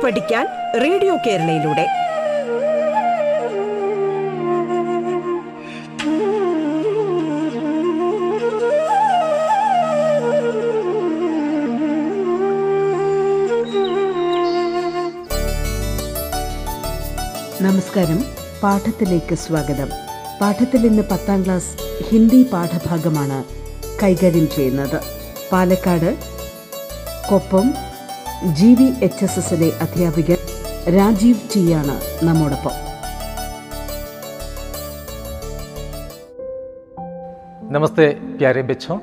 പാട്ട് പഠിക്കാൻ റേഡിയോ കേരളയിലൂടെ നമസ്കാരം പാഠത്തിലേക്ക് സ്വാഗതം പാഠത്തിൽ ഇന്ന് പത്താം ക്ലാസ് ഹിന്ദി പാഠഭാഗമാണ് കൈകാര്യം ചെയ്യുന്നത് Palakkad Koppam G V H S എസിലെ അധ്യാപികൻ രാജീവ് ടിയാണ് നമ്മോടൊപ്പം नमस्ते प्यारे बच्चों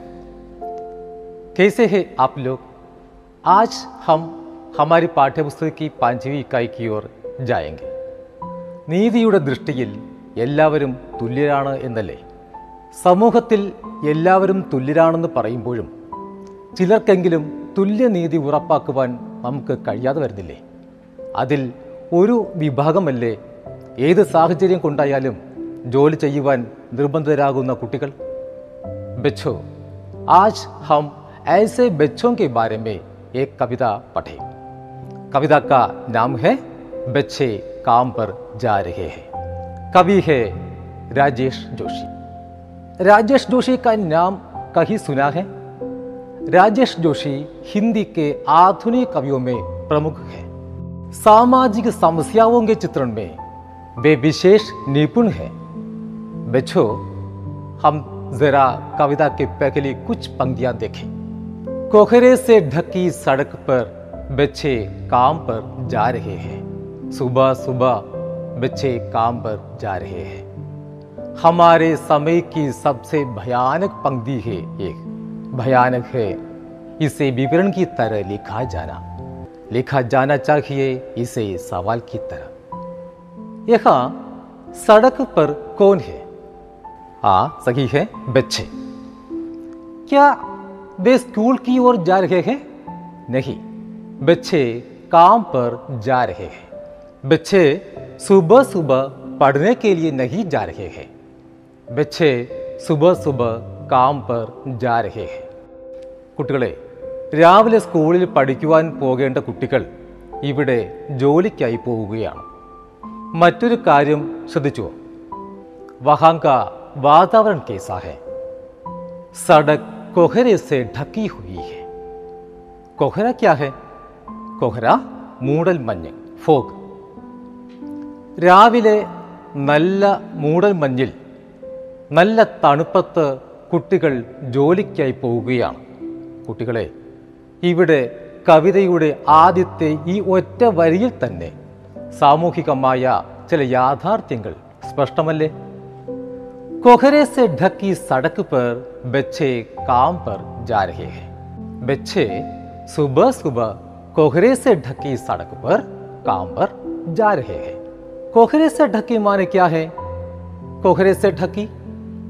कैसे हैं आप लोग आज हम हमारी പാഠ്യപുസ്തക की പാഞ്ചവി ഇക്കായിക്ക് ഓർ ജായെങ്കിൽ നീതിയുടെ ദൃഷ്ടിയിൽ എല്ലാവരും തുല്യരാണ് എന്നല്ലേ സമൂഹത്തിൽ എല്ലാവരും തുല്യരാണെന്ന് പറയുമ്പോഴും ചിലർക്കെങ്കിലും तुल््य नीति ഉറപ്പാക്കുകവൻ നമുക്ക് കഴിയാതെ വരുന്നില്ല. адിൽ ഒരു വിഭാഗമല്ലേ ഏത് സാഹചര്യം കൊണ്ടയാലും ജോലി ചെയ്യുവാൻ നിർബന്ധിതരാകുന്ന കുട്ടികൾ. വെച്ചോ. આજ हम ऐसे बच्चों के बारे में एक कविता पढ़े. कविता का नाम है बच्चे काम पर जा रहे हैं. कवि है राजेश जोशी. राजेश जोशी का नाम कहीं सुना है? राजेश जोशी हिंदी के आधुनिक कवियों में प्रमुख है सामाजिक समस्याओं के चित्रण में वे विशेष निपुण हैं बेचो हम जरा कविता के पहली कुछ पंक्तियां देखें कोखरे से ढकी सड़क पर बच्चे काम पर जा रहे हैं सुबह सुबह बच्चे काम पर जा रहे हैं हमारे समय की सबसे भयानक पंक्ति है एक भयानक है इसे विवरण की तरह लिखा जाना लिखा जाना चाहिए इसे सवाल की तरह यहां सड़क पर कौन है आ सही है बच्चे क्या वे स्कूल की ओर जा रहे हैं नहीं बच्चे काम पर जा रहे हैं बच्चे सुबह सुबह पढ़ने के लिए नहीं जा रहे हैं बच्चे सुबह सुबह കാം പേർ ജാരഹേ കുട്ടികളെ രാവിലെ സ്കൂളിൽ പഠിക്കുവാൻ പോകേണ്ട കുട്ടികൾ ഇവിടെ ജോലിക്കായി പോവുകയാണ് മറ്റൊരു കാര്യം ശ്രദ്ധിച്ചോ വഹാങ്ക വാതാവരൺ കേസാ ഹെ സടക് കൊഹരെ സെ ഢക്കി ഹുയി ഹെ കൊഹര കൊഹര മൂടൽ മഞ്ഞ് ഫോഗ് രാവിലെ നല്ല മൂടൽ മഞ്ഞിൽ നല്ല തണുപ്പത്ത് കുട്ടികൾ ജോലിക്കായി പോവുകയാണ് കുട്ടികളെ ഇവിടെ കവിതയുടെ ആദ്യത്തെ ഈ ഒറ്റ വരിയിൽ തന്നെ സാമൂഹികമായ ചില യാഥാർത്ഥ്യങ്ങൾ സ്പഷ്ടമല്ലേ കൊഹരേസെ से സടക്ക് सड़क पर बच्चे काम पर जा रहे हैं बच्चे सुबह सुबह പേർ കാം ढकी सड़क पर काम पर जा रहे हैं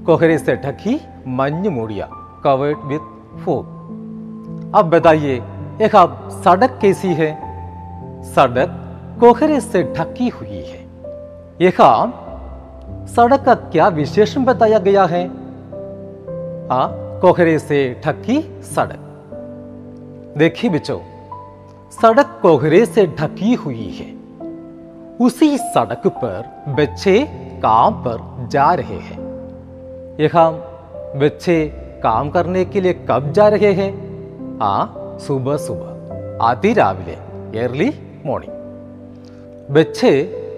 कोहरे से ढकी मंज मूड़िया कवर्ड विथ फोग अब बताइए एक अब सड़क कैसी है सड़क कोहरे से ढकी हुई है यह सड़क का क्या विशेषण बताया गया है आ कोहरे से ढकी सड़क देखिए बिचो सड़क कोहरे से ढकी हुई है उसी सड़क पर बच्चे काम पर जा रहे हैं यहाँ बच्चे काम करने के लिए कब जा रहे हैं ആ സുബ സുബ അതിരാവിലെ ഏർലി മോർണിംഗ് ബച്ചെ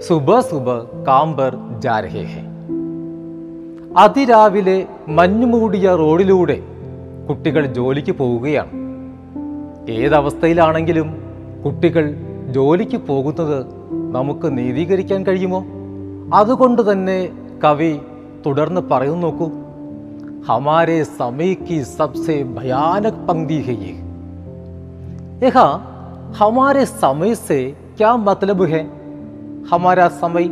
സുബ സുബ കാമ്പർ ജാരഹേ ഹെ അതിരാവിലെ മഞ്ഞുമൂടിയ റോഡിലൂടെ കുട്ടികൾ ജോലിക്ക് പോവുകയാണ് ഏതവസ്ഥയിലാണെങ്കിലും കുട്ടികൾ ജോലിക്ക് പോകുന്നത് നമുക്ക് നീതീകരിക്കാൻ കഴിയുമോ അതുകൊണ്ട് തന്നെ കവി തുടർന്ന് പറയുന്നു നോക്കൂ हमारे समय की सबसे भयानक पंक्ति है ये देखा हमारे समय से क्या मतलब है हमारा समय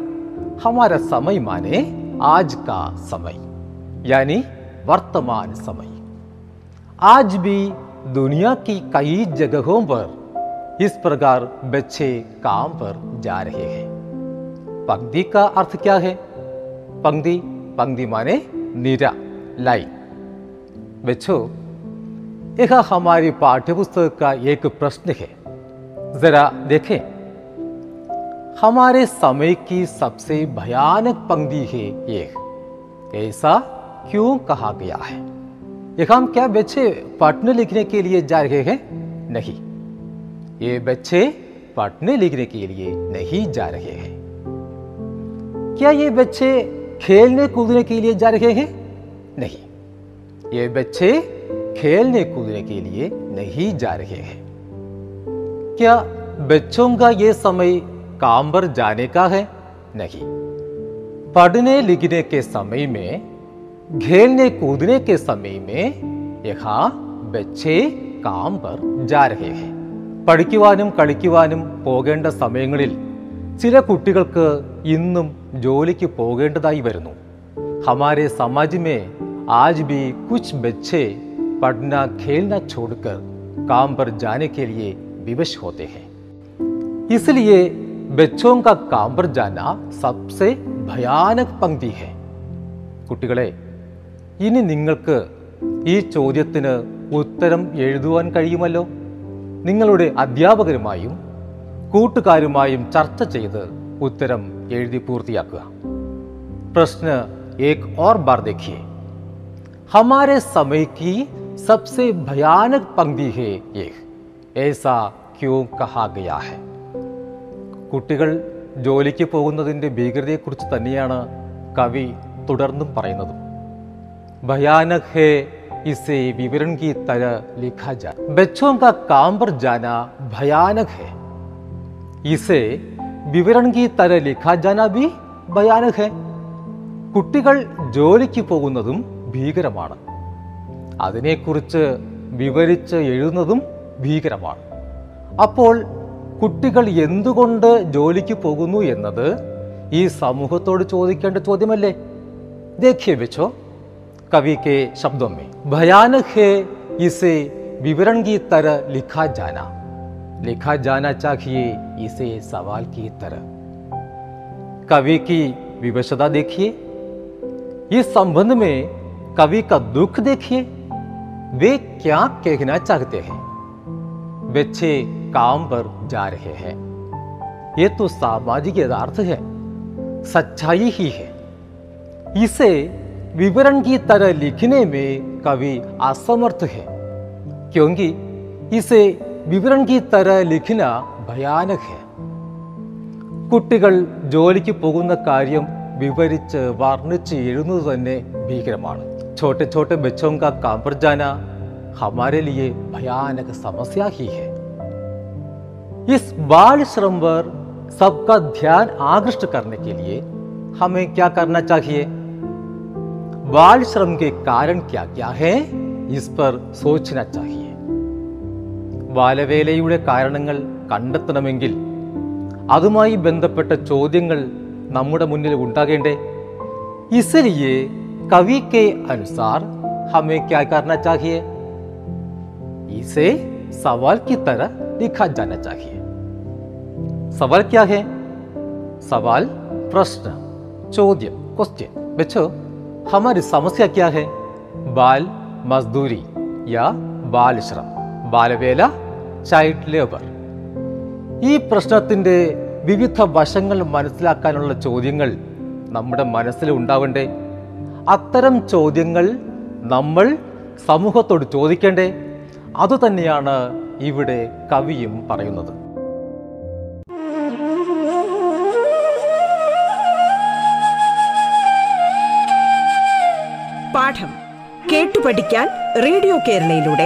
हमारा समय माने आज का समय यानी वर्तमान समय आज भी दुनिया की कई जगहों पर इस प्रकार बच्चे काम पर जा रहे हैं पंक्ति का अर्थ क्या है पंक्ति पंक्ति माने നിര लाई बच्चों यह हमारी पाठ्य पुस्तक का एक प्रश्न है जरा देखें हमारे समय की सबसे भयानक पंक्ति है ये ऐसा क्यों कहा गया है यह हम क्या बच्चे पढ़ने लिखने के लिए जा रहे हैं नहीं ये बच्चे पढ़ने लिखने के लिए नहीं जा रहे हैं क्या ये बच्चे खेलने कूदने के लिए जा रहे हैं नहीं ये बच्चे खेलने कूदने के लिए नहीं जा रहे हैं क्या बच्चों का यह समय काम पर जाने का है नहीं पढ़ने लिखने के समय में खेलने कूदने के समय में यहां बच्चे काम पर जा रहे हैं പഠിക്കുവാനും കളിക്കുവാനും समय ചില കുട്ടികൾക്ക് ഇന്നും ജോലിക്ക് പോകേണ്ടതായി വരുന്നു ഹമാരെ സമാജ് ആജ് ബി കുച്ച് ബച്ചേ പഠന ഖേൽന ഛോഡ്കർ काम पर जाने के लिए विवश होते हैं इसलिए ബച്ചോം കാ കാമ്പർ ജാന സബ്സെ ഭയാനക് പങ്ക്തി ഹെ കുട്ടികളെ ഇനി നിങ്ങൾക്ക് ഈ ചോദ്യത്തിന് ഉത്തരം എഴുതുവാൻ കഴിയുമല്ലോ നിങ്ങളുടെ അധ്യാപകരുമായും കൂട്ടുകാരുമായും ചർച്ച ചെയ്ത് ഉത്തരം എഴുതി പൂർത്തിയാക്കുക പ്രശ്ന ഏക് ഓർ ബാർ देखिए हमारे समय की सबसे भयानक पंक्ति है ये ऐसा क्यों कहा കുട്ടികൾ ജോലിക്ക് പോകുന്നതിൻ്റെ ഭീകരതയെക്കുറിച്ച് തന്നെയാണ് കവി തുടർന്നും പറയുന്നത് ഭയാനക് ഹേ ഇസേ വിവരൺ കി തര ലിഖാ ജാ ബച്ചോം കാ കാം ജാന ഭയാനക് ഹേ ഇസെ വിവരണം കി തര ലിഖാ ജനാബി ഭയാനക് കുട്ടികൾ ജോലിക്ക് പോകുന്നതും ഭീകരമാണ് അതിനെക്കുറിച്ച് വിവരിച്ച് എഴുതുന്നതും ഭീകരമാണ് അപ്പോൾ കുട്ടികൾ എന്തുകൊണ്ട് ജോലിക്ക് പോകുന്നു എന്നത് ഈ സമൂഹത്തോട് ചോദിക്കേണ്ട ചോദ്യമല്ലേ ദേഖ്യ വെച്ചോ കവി കെ ശബ്ദമേ ഭയാനക് ഹേ ഇസേ വിവരൺ കി തര ലിഖാ ജാന लिखा जाना चाहिए इसे सवाल की तरह कवि की विवशता देखिए इस संबंध में कवि का दुख देखिए वे क्या कहना चाहते हैं बच्चे काम पर जा रहे हैं ये तो सामाजिक यदार्थ है सच्चाई ही है इसे विवरण की तरह लिखने में कवि असमर्थ है क्योंकि इसे विवरण की तरह लिखना भयानक है ജോലിക്ക് जोली കാര്യം विवरी വർണ്ണിച്ച് എഴുതുന്നത് छोटे छोटे बच्चों का काम पर जाना हमारे लिए भयानक समस्या ही है इस बाल श्रम पर सबका ध्यान आकृष्ट करने के लिए हमें क्या करना चाहिए बाल श्रम के कारण क्या क्या है इस पर सोचना चाहिए ബാലവേലയുടെ കാരണങ്ങൾ കണ്ടെത്തണമെങ്കിൽ അതുമായി ബന്ധപ്പെട്ട ചോദ്യങ്ങൾ നമ്മുടെ മുന്നിൽ ഉണ്ടാകേണ്ടേ ഇസലിയെ കവി കെ അനുസാർ ഹമേ ക്യാ കർണ ചാഹിയെ ഇസെ സവാൽ കി തര ലിഖാ ജാന ചാഹിയെ സവാൽ ക്യാ ഹെ സവാൽ പ്രശ്ന ചോദ്യം ക്വസ്റ്റ്യൻ ബച്ചോ ഹമാരി സമസ്യ ക്യാ ഹെ ബാൽ മസ്ദൂരി യാ ബാലിശ്രം ബാലവേല ചൈൽഡ് ലേബർ ഈ പ്രശ്നത്തിൻ്റെ വിവിധ വശങ്ങൾ മനസ്സിലാക്കാനുള്ള ചോദ്യങ്ങൾ നമ്മുടെ മനസ്സിൽ ഉണ്ടാവണ്ടേ അത്തരം ചോദ്യങ്ങൾ നമ്മൾ സമൂഹത്തോട് ചോദിക്കണ്ടേ അതുതന്നെയാണ് ഇവിടെ കവിയും പറയുന്നത് പാഠം കേട്ടു പഠിക്കാൻ റേഡിയോ കേരളയിലൂടെ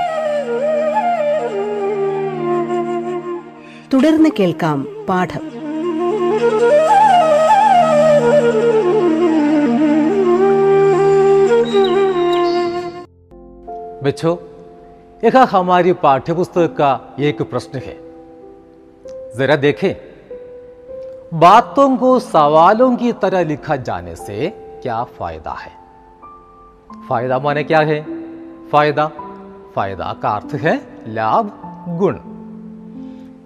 തുടർന്ന് കേൾക്കാം പാഠം बच्चों यह हमारी पाठ्यपुस्तक का एक प्रश्न है जरा देखें बातों को सवालों की तरह लिखा जाने से क्या फायदा है फायदा माने क्या है फायदा फायदा का अर्थ है लाभ गुण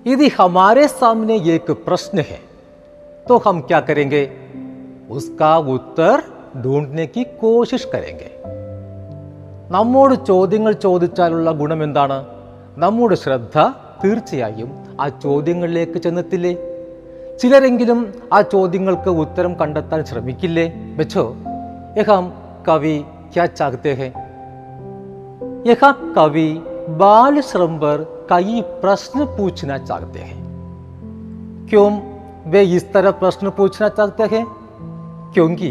यदि हमारे सामने एक प्रश्न है तो हम क्या करेंगे उसका उत्तर ढूंढने की कोशिश करेंगे നമ്മോട് ചോദ്യങ്ങൾ ചോദിച്ചാലുള്ള ഗുണം എന്താണ് നമ്മുടെ ശ്രദ്ധ തീർച്ചയായും ആ ചോദ്യങ്ങളിലേക്ക് ചെന്നെത്തില്ലേ ചിലരെങ്കിലും ആ ചോദ്യങ്ങൾക്ക് ഉത്തരം കണ്ടെത്താൻ ശ്രമിക്കില്ലേ വെച്ചോ യഹാം കവി ക്യാച്ചാകത്തേഹേ ചാകത്തെ യഹ കവി ബാലശ്രംബർ कई प्रश्न पूछना चाहते हैं क्यों वे इस तरह प्रश्न पूछना चाहते हैं क्योंकि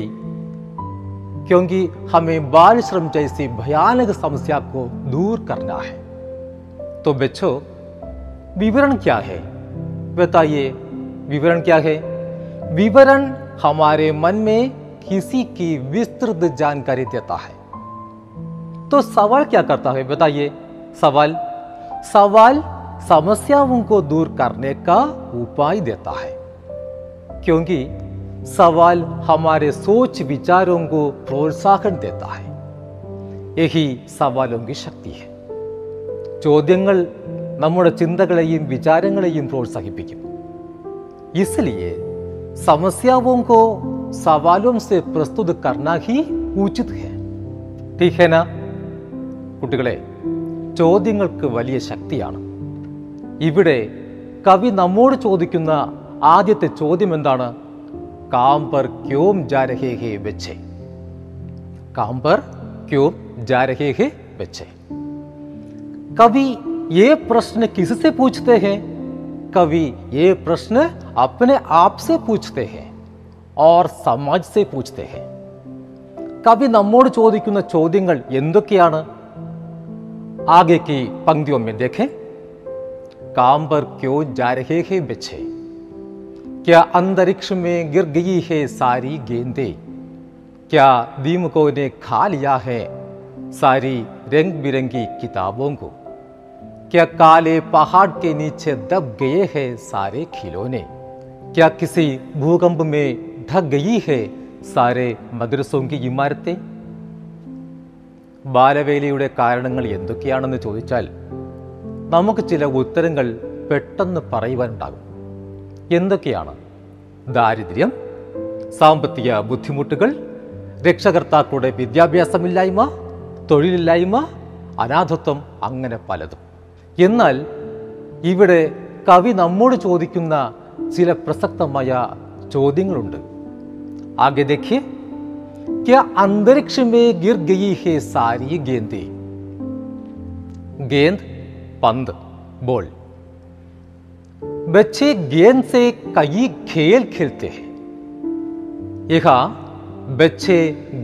क्योंकि हमें बाल श्रम जैसी भयानक समस्या को दूर करना है तो बच्चों विवरण क्या है बताइए विवरण क्या है विवरण हमारे मन में किसी की विस्तृत जानकारी देता है तो सवाल क्या करता है बताइए सवाल सवाल समस्याओं को दूर करने का उपाय देता है क्योंकि सवाल हमारे सोच विचारों को प्रोत्साहन देता है यही सवालों की शक्ति है चौद्य നമ്മുടെ ചിന്തകളെയും विचार പ്രോത്സാഹിപ്പിക്കും इसलिए समस्याओं को सवालों से प्रस्तुत करना ही उचित है ठीक है ना കുട്ടികളെ ചോദ്യങ്ങൾക്ക് വലിയ ശക്തിയാണ് ഇവിടെ കവി നമ്മോട് ചോദിക്കുന്ന ആദ്യത്തെ ചോദ്യം എന്താണ് കാംബർ ക്യൂം जा रहे हैं बच्चे കാംബർ ക്യൂ जा रहे हैं बच्चे കവി यह प्रश्न किससे पूछते हैं कवि यह प्रश्न अपने आप से पूछते हैं और समाज से पूछते हैं കവി നമ്മോട് ചോദിക്കുന്ന ചോദ്യങ്ങൾ എന്തൊക്കെയാണ് आगे की पंक्तियों में देखें काम पर क्यों जा रहे हैं बिछे क्या अंतरिक्ष में गिर गई है सारी गेंदे क्या दीमकों ने खा लिया है सारी रंग बिरंगी किताबों को क्या काले पहाड़ के नीचे दब गए हैं सारे खिलौने क्या किसी भूकंप में ढक गई है सारे मदरसों की इमारतें ബാലവേലിയുടെ കാരണങ്ങൾ എന്തൊക്കെയാണെന്ന് ചോദിച്ചാൽ നമുക്ക് ചില ഉത്തരങ്ങൾ പെട്ടെന്ന് പറയുവാനുണ്ടാകും എന്തൊക്കെയാണ് ദാരിദ്ര്യം സാമ്പത്തിക ബുദ്ധിമുട്ടുകൾ രക്ഷകർത്താക്കളുടെ വിദ്യാഭ്യാസമില്ലായ്മ തൊഴിലില്ലായ്മ അനാഥത്വം അങ്ങനെ പലതും എന്നാൽ ഇവിടെ കവി നമ്മോട് ചോദിക്കുന്ന ചില പ്രസക്തമായ ചോദ്യങ്ങളുണ്ട് ആകെ ദേഖ്യേ क्या अंतरिक्ष में गिर गई है सारी गेंदे गेंद पंद बॉल बच्चे गेंद से कई खेल खेलते हैं यहाँ बच्चे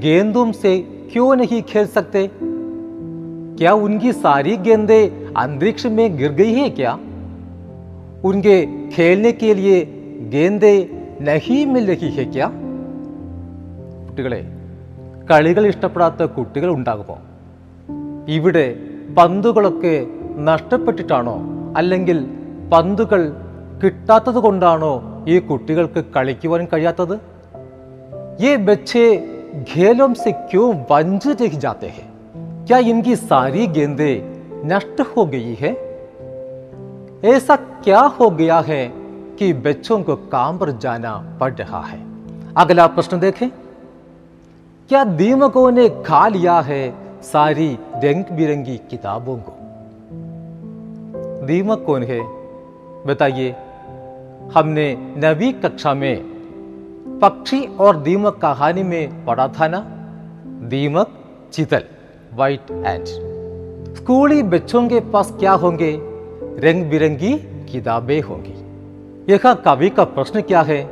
गेंदों से क्यों नहीं खेल सकते क्या उनकी सारी गेंदे अंतरिक्ष में गिर गई है क्या उनके खेलने के लिए गेंदे नहीं मिल रही है क्या कुटिकड़े ಕಳಿಕಲ್ ಇಷ್ಟಪಡಾತ ಕುತ್ತಿಗಳು ಉണ്ടാಬಹುದು ಇവിടെ ಪಂದುಗಳಕ್ಕೆ ನಾಷ್ಟೆಟ್ಟಿಟಾನೋ ಅಲ್ಲೇಂಗೆ ಪಂದುಗಳು ಕಿಟಾತದೊಂಡಾನೋ ಈ ಕುತ್ತಿಗಳಿಗೆ ಕಳಿಕಿವರನ್ ಕಳಿಯಾತದ ಈ ಬಚ್ಚೆ ಗೇಲೋಂ ಸೆ ಕ್ಯೋ ಬಂಜ್ ರಹ್ ಜಾತೆ ಹೇ ಕ್ಯಾ ಇನ್ಕಿ ಸಾರಿ ಗೇಂದೆ ನಾಷ್ಟ್ ಹೋ ಗಯಿ ಹೈ ಏಸಾ ಕ್ಯಾ ಹೋ ಗಯಾ ಹೈ ಕಿ ಬಚ್ಚೋಂ ಕೋ ಕಾಮ್ ಪರ್ ಜಾನಾ ಪಡ್ ರಹಾ ಹೈ ಅಗಲ ಪ್ರಶ್ನೆ ದೇಖೇ क्या दीमकों ने खा लिया है सारी रंग बिरंगी किताबों को दीमक कौन है बताइए हमने नवी कक्षा में पक्षी और दीमक कहानी में पढ़ा था ना दीमक चितल वाइट एंड स्कूली बच्चों के पास क्या होंगे रंग बिरंगी किताबें होंगी यह कवि का प्रश्न क्या है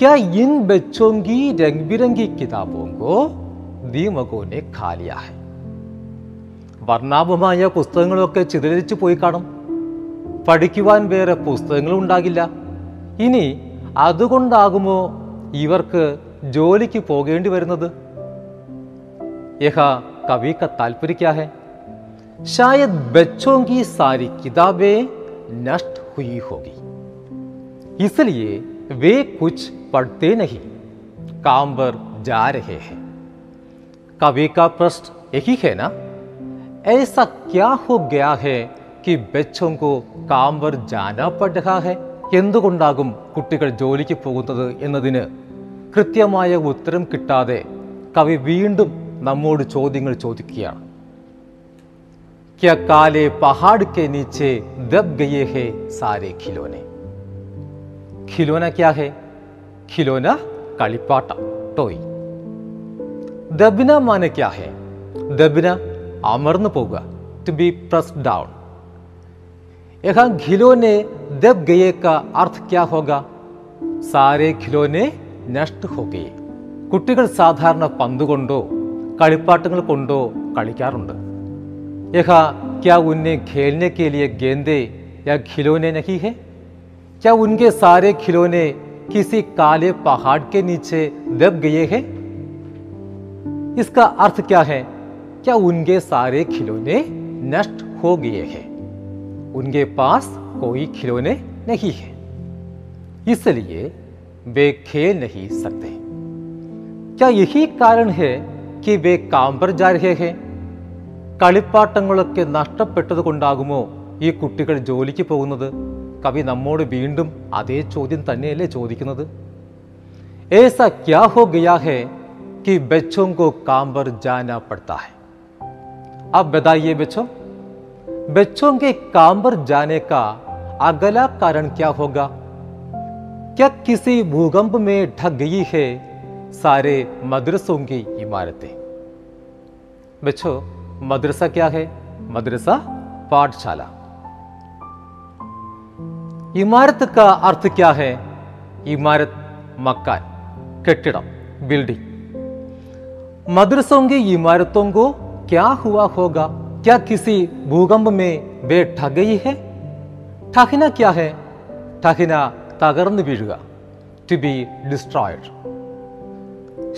क्या इन बच्चों की रंग बिरंगी किताबों को दीमकों ने खा लिया है വർണ്ണാഭമായ പുസ്തകങ്ങളൊക്കെ ചിതലിച്ചു പോയി കാണും പഠിക്കുവാൻ വേറെ പുസ്തകങ്ങളും ഉണ്ടാകില്ല ഇനി അതുകൊണ്ടാകുമോ ഇവർക്ക് ജോലിക്ക് പോകേണ്ടി വരുന്നത് യഹ കവി ക താൽപര്യ ബച്ചോങ്കി സാരി കിതാബേ നഷ്ട് ഹുയി नष्ट ഇസലിയെ വേ കുച്ച് पढ़ते नहीं काम पर जा रहे हैं कवि का प्रश्न यही है ना ऐसा क्या हो गया है कि बच्चों को काम पर जाना पड़ रहा है എന്തുകൊണ്ടാകും കുട്ടികൾ ജോലിക്ക് പോകുന്നത് എന്നതിന് കൃത്യമായ ഉത്തരം കിട്ടാതെ കവി വീണ്ടും നമ്മോട് ചോദ്യങ്ങൾ ചോദിക്കുകയാണ് क्या काले पहाड़ के नीचे दब गए है सारे खिलौने खिलौना क्या खिलौना कलिपाटा टॉय दबिना माने क्या है दबिना आमरन पोगा टू बी प्रेस डाउन यहां खिलौने दब गए का अर्थ क्या होगा सारे खिलौने नष्ट हो गए कुटिक साधारण पंदो कलिपाटो कलिका क्या उन्हें खेलने के लिए गेंदे या खिलौने नहीं है क्या उनके सारे खिलौने किसी काले पहाड़ के नीचे दब गए हैं इसका अर्थ क्या है क्या उनके सारे खिलौने नष्ट हो गए हैं उनके पास कोई खिलौने नहीं है इसलिए वे खेल नहीं सकते क्या यही कारण है कि वे काम पर जा रहे हैं कलिपाटे നഷ്ടപ്പെട്ടത് ई कुछ जोली कवि नमोड़ वी अद चौदह ते चोद कि बच्चों को काम पर जाना पड़ता है अब बताइए बेचो बच्चों के काम पर जाने का अगला कारण क्या होगा क्या किसी भूकंप में ढक गई है सारे मदरसों की इमारतें बच्चों मदरसा क्या है मदरसा पाठशाला इमारत का अर्थ क्या है इमारत मक्कन ಕಟ್ಟడం బిల్డింగ్ మద్రసوں గే ఇమారతుంగో క్యా హువా హోగా క్యా కసి భూగంబ మే బెఠ గయీ హై ఠకినా క్యా హై ఠకినా తగర్న వీడుగా టు బి డిస్ట్రాయ్డ్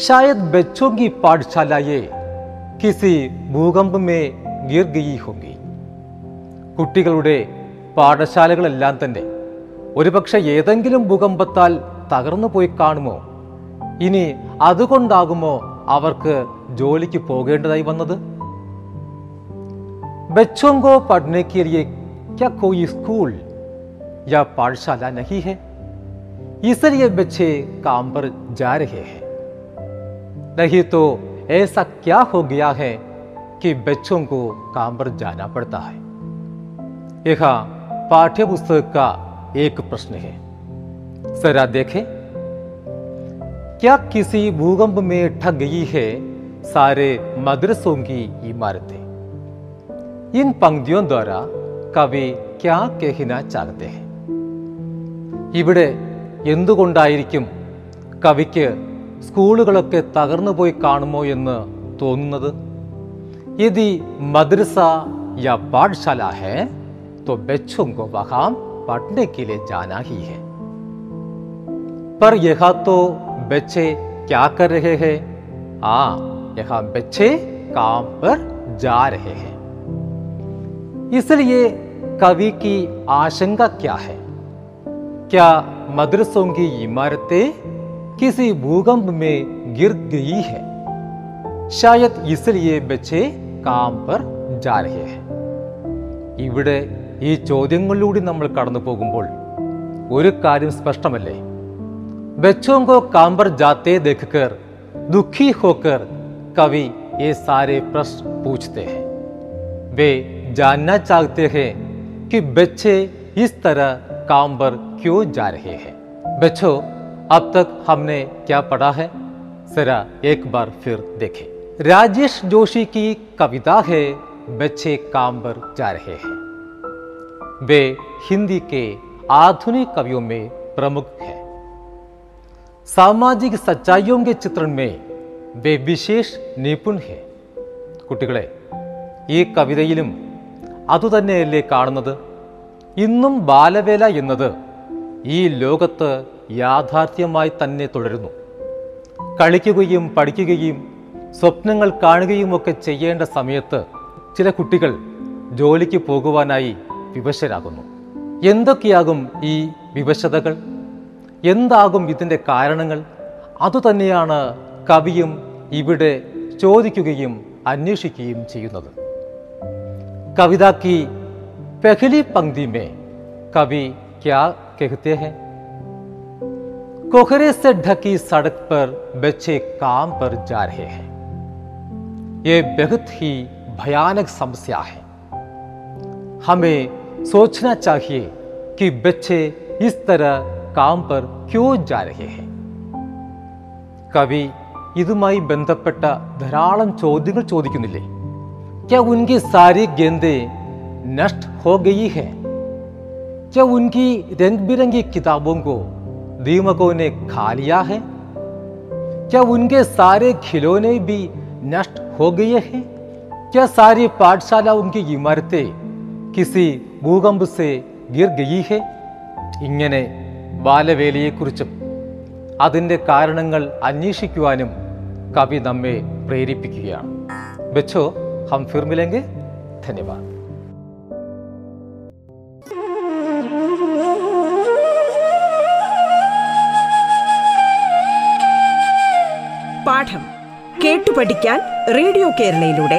షాయద్ బచోగి పార్చాలాయే కసి భూగంబ మే గిర్ గయీ హోంగి కుట్టిగలడే పార్చాలగలల్లన్ తం ഒരുപക്ഷേ ഏതെങ്കിലും ഗുമ്പത്താൽ തغرന്നു പോയി കാണുമോ ഇനി ಅದുണ്ടാകുമോ അവർക്ക് ജോലിക്ക് പോകേണ്ടതായി വന്നതു വെച്ചോൻകോ പഠനേക്കറിയേ ക്യാ കോയി സ്കൂൾ യാ पाठशाला नाही है इसलिए बच्चे काम पर जा रहे हैं नहीं तो ऐसा क्या हो गया है कि बच्चों को काम पर जाना पड़ता है यह का पाठ्यपुस्तक का एक प्रश्न है सर आप देखें क्या किसी भूकंप में ठग गई है सारे मदरसों की इमारतें इन पंक्तियों द्वारा കവി ക്യാ കെഹിന ചാകത്തെ ഇവിടെ എന്തുകൊണ്ടായിരിക്കും കവിക്ക് സ്കൂളുകളൊക്കെ തകർന്നു പോയി കാണുമോ എന്ന് തോന്നുന്നത് യദി മദ്രസ യാ പാഠശാല ഹെ തോ ബച്ചോ കോ വഹാം पढ़ने के लिए जाना ही है पर यह तो बच्चे क्या कर रहे हैं हाँ यह बच्चे काम पर जा रहे हैं इसलिए कवि की आशंका क्या है क्या मदरसों की इमारतें किसी भूकंप में गिर गई है शायद इसलिए बच्चे काम पर जा रहे हैं ഇവിടെ ഈ ചോദ്യങ്ങളിലൂടെ നമ്മൾ കടന്നു പോകുമ്പോൾ ഒരു കാര്യം സ്പഷ്ടമല്ലേ ബച്ചോം കോ കാമ്പർ ജാത്തേ ദേഖക്കർ ദുഃഖി ഹോക്കർ കവി ये सारे प्रश्न पूछते हैं वे जानना चाहते हैं कि बच्चे इस तरह काम पर क्यों जा रहे हैं बच्चो अब तक हमने क्या पढ़ा है जरा एक बार फिर देखें राजेश जोशी की कविता है बच्चे काम पर जा रहे हैं वे हिंदी के आधुनिक कवियों में प्रमुख हैं സാമാജിക के चित्रण ചിത്രമേ वे വിശേഷ് നിപുൺ ഹെ കുട്ടികളെ ഈ കവിതയിലും അതുതന്നെയല്ലേ കാണുന്നത് ഇന്നും ബാലവേല എന്നത് ഈ ലോകത്ത് യാഥാർത്ഥ്യമായി തന്നെ തുടരുന്നു കളിക്കുകയും പഠിക്കുകയും സ്വപ്നങ്ങൾ കാണുകയും ഒക്കെ ചെയ്യേണ്ട സമയത്ത് ചില കുട്ടികൾ ജോലിക്ക് പോകുവാനായി വിവശരാകുന്നു എന്തൊക്കെയാകും ഈ വിവശതകൾ എന്താകും ഇതിൻ്റെ കാരണങ്ങൾ അതുതന്നെയാണ് കവിയും ഇവിടെ ചോദിക്കുകയും അന്വേഷിക്കുകയും ചെയ്യുന്നത് കവിതാക്കി പെഹലി പങ്ക്തിമേ കവി ക്യാ कहते हैं कोहरे से ढकी सड़क पर बच्चे काम पर जा रहे हैं ये बेहद भयानक समस्या है हमें सोचना चाहिए कि बच्चे इस तरह काम पर क्यों जा रहे हैं कवि इतना ബന്ധപ്പെട്ട धारा चौदह ചോദിക്കുന്നില്ലേ क्या उनकी सारी गेंदे नष्ट हो गई है क्या उनकी रंग बिरंगी किताबों को दीमकों ने खा लिया है क्या उनके सारे खिलौने भी नष्ट हो गए हैं क्या सारी पाठशाला उनकी इमारतें किसी ഭൂകമ്പുസെ ഗീർഗീഹെ ഇങ്ങനെ ബാലവേലയെക്കുറിച്ചും അതിൻ്റെ കാരണങ്ങൾ അന്വേഷിക്കുവാനും കവി നമ്മെ പ്രേരിപ്പിക്കുകയാണ് വെച്ചോ ഹം ഫിർമിലെങ്കിൽ ധന്യവാദ് പാഠം കേട്ടു പഠിക്കാൻ റേഡിയോ കേരളയിലൂടെ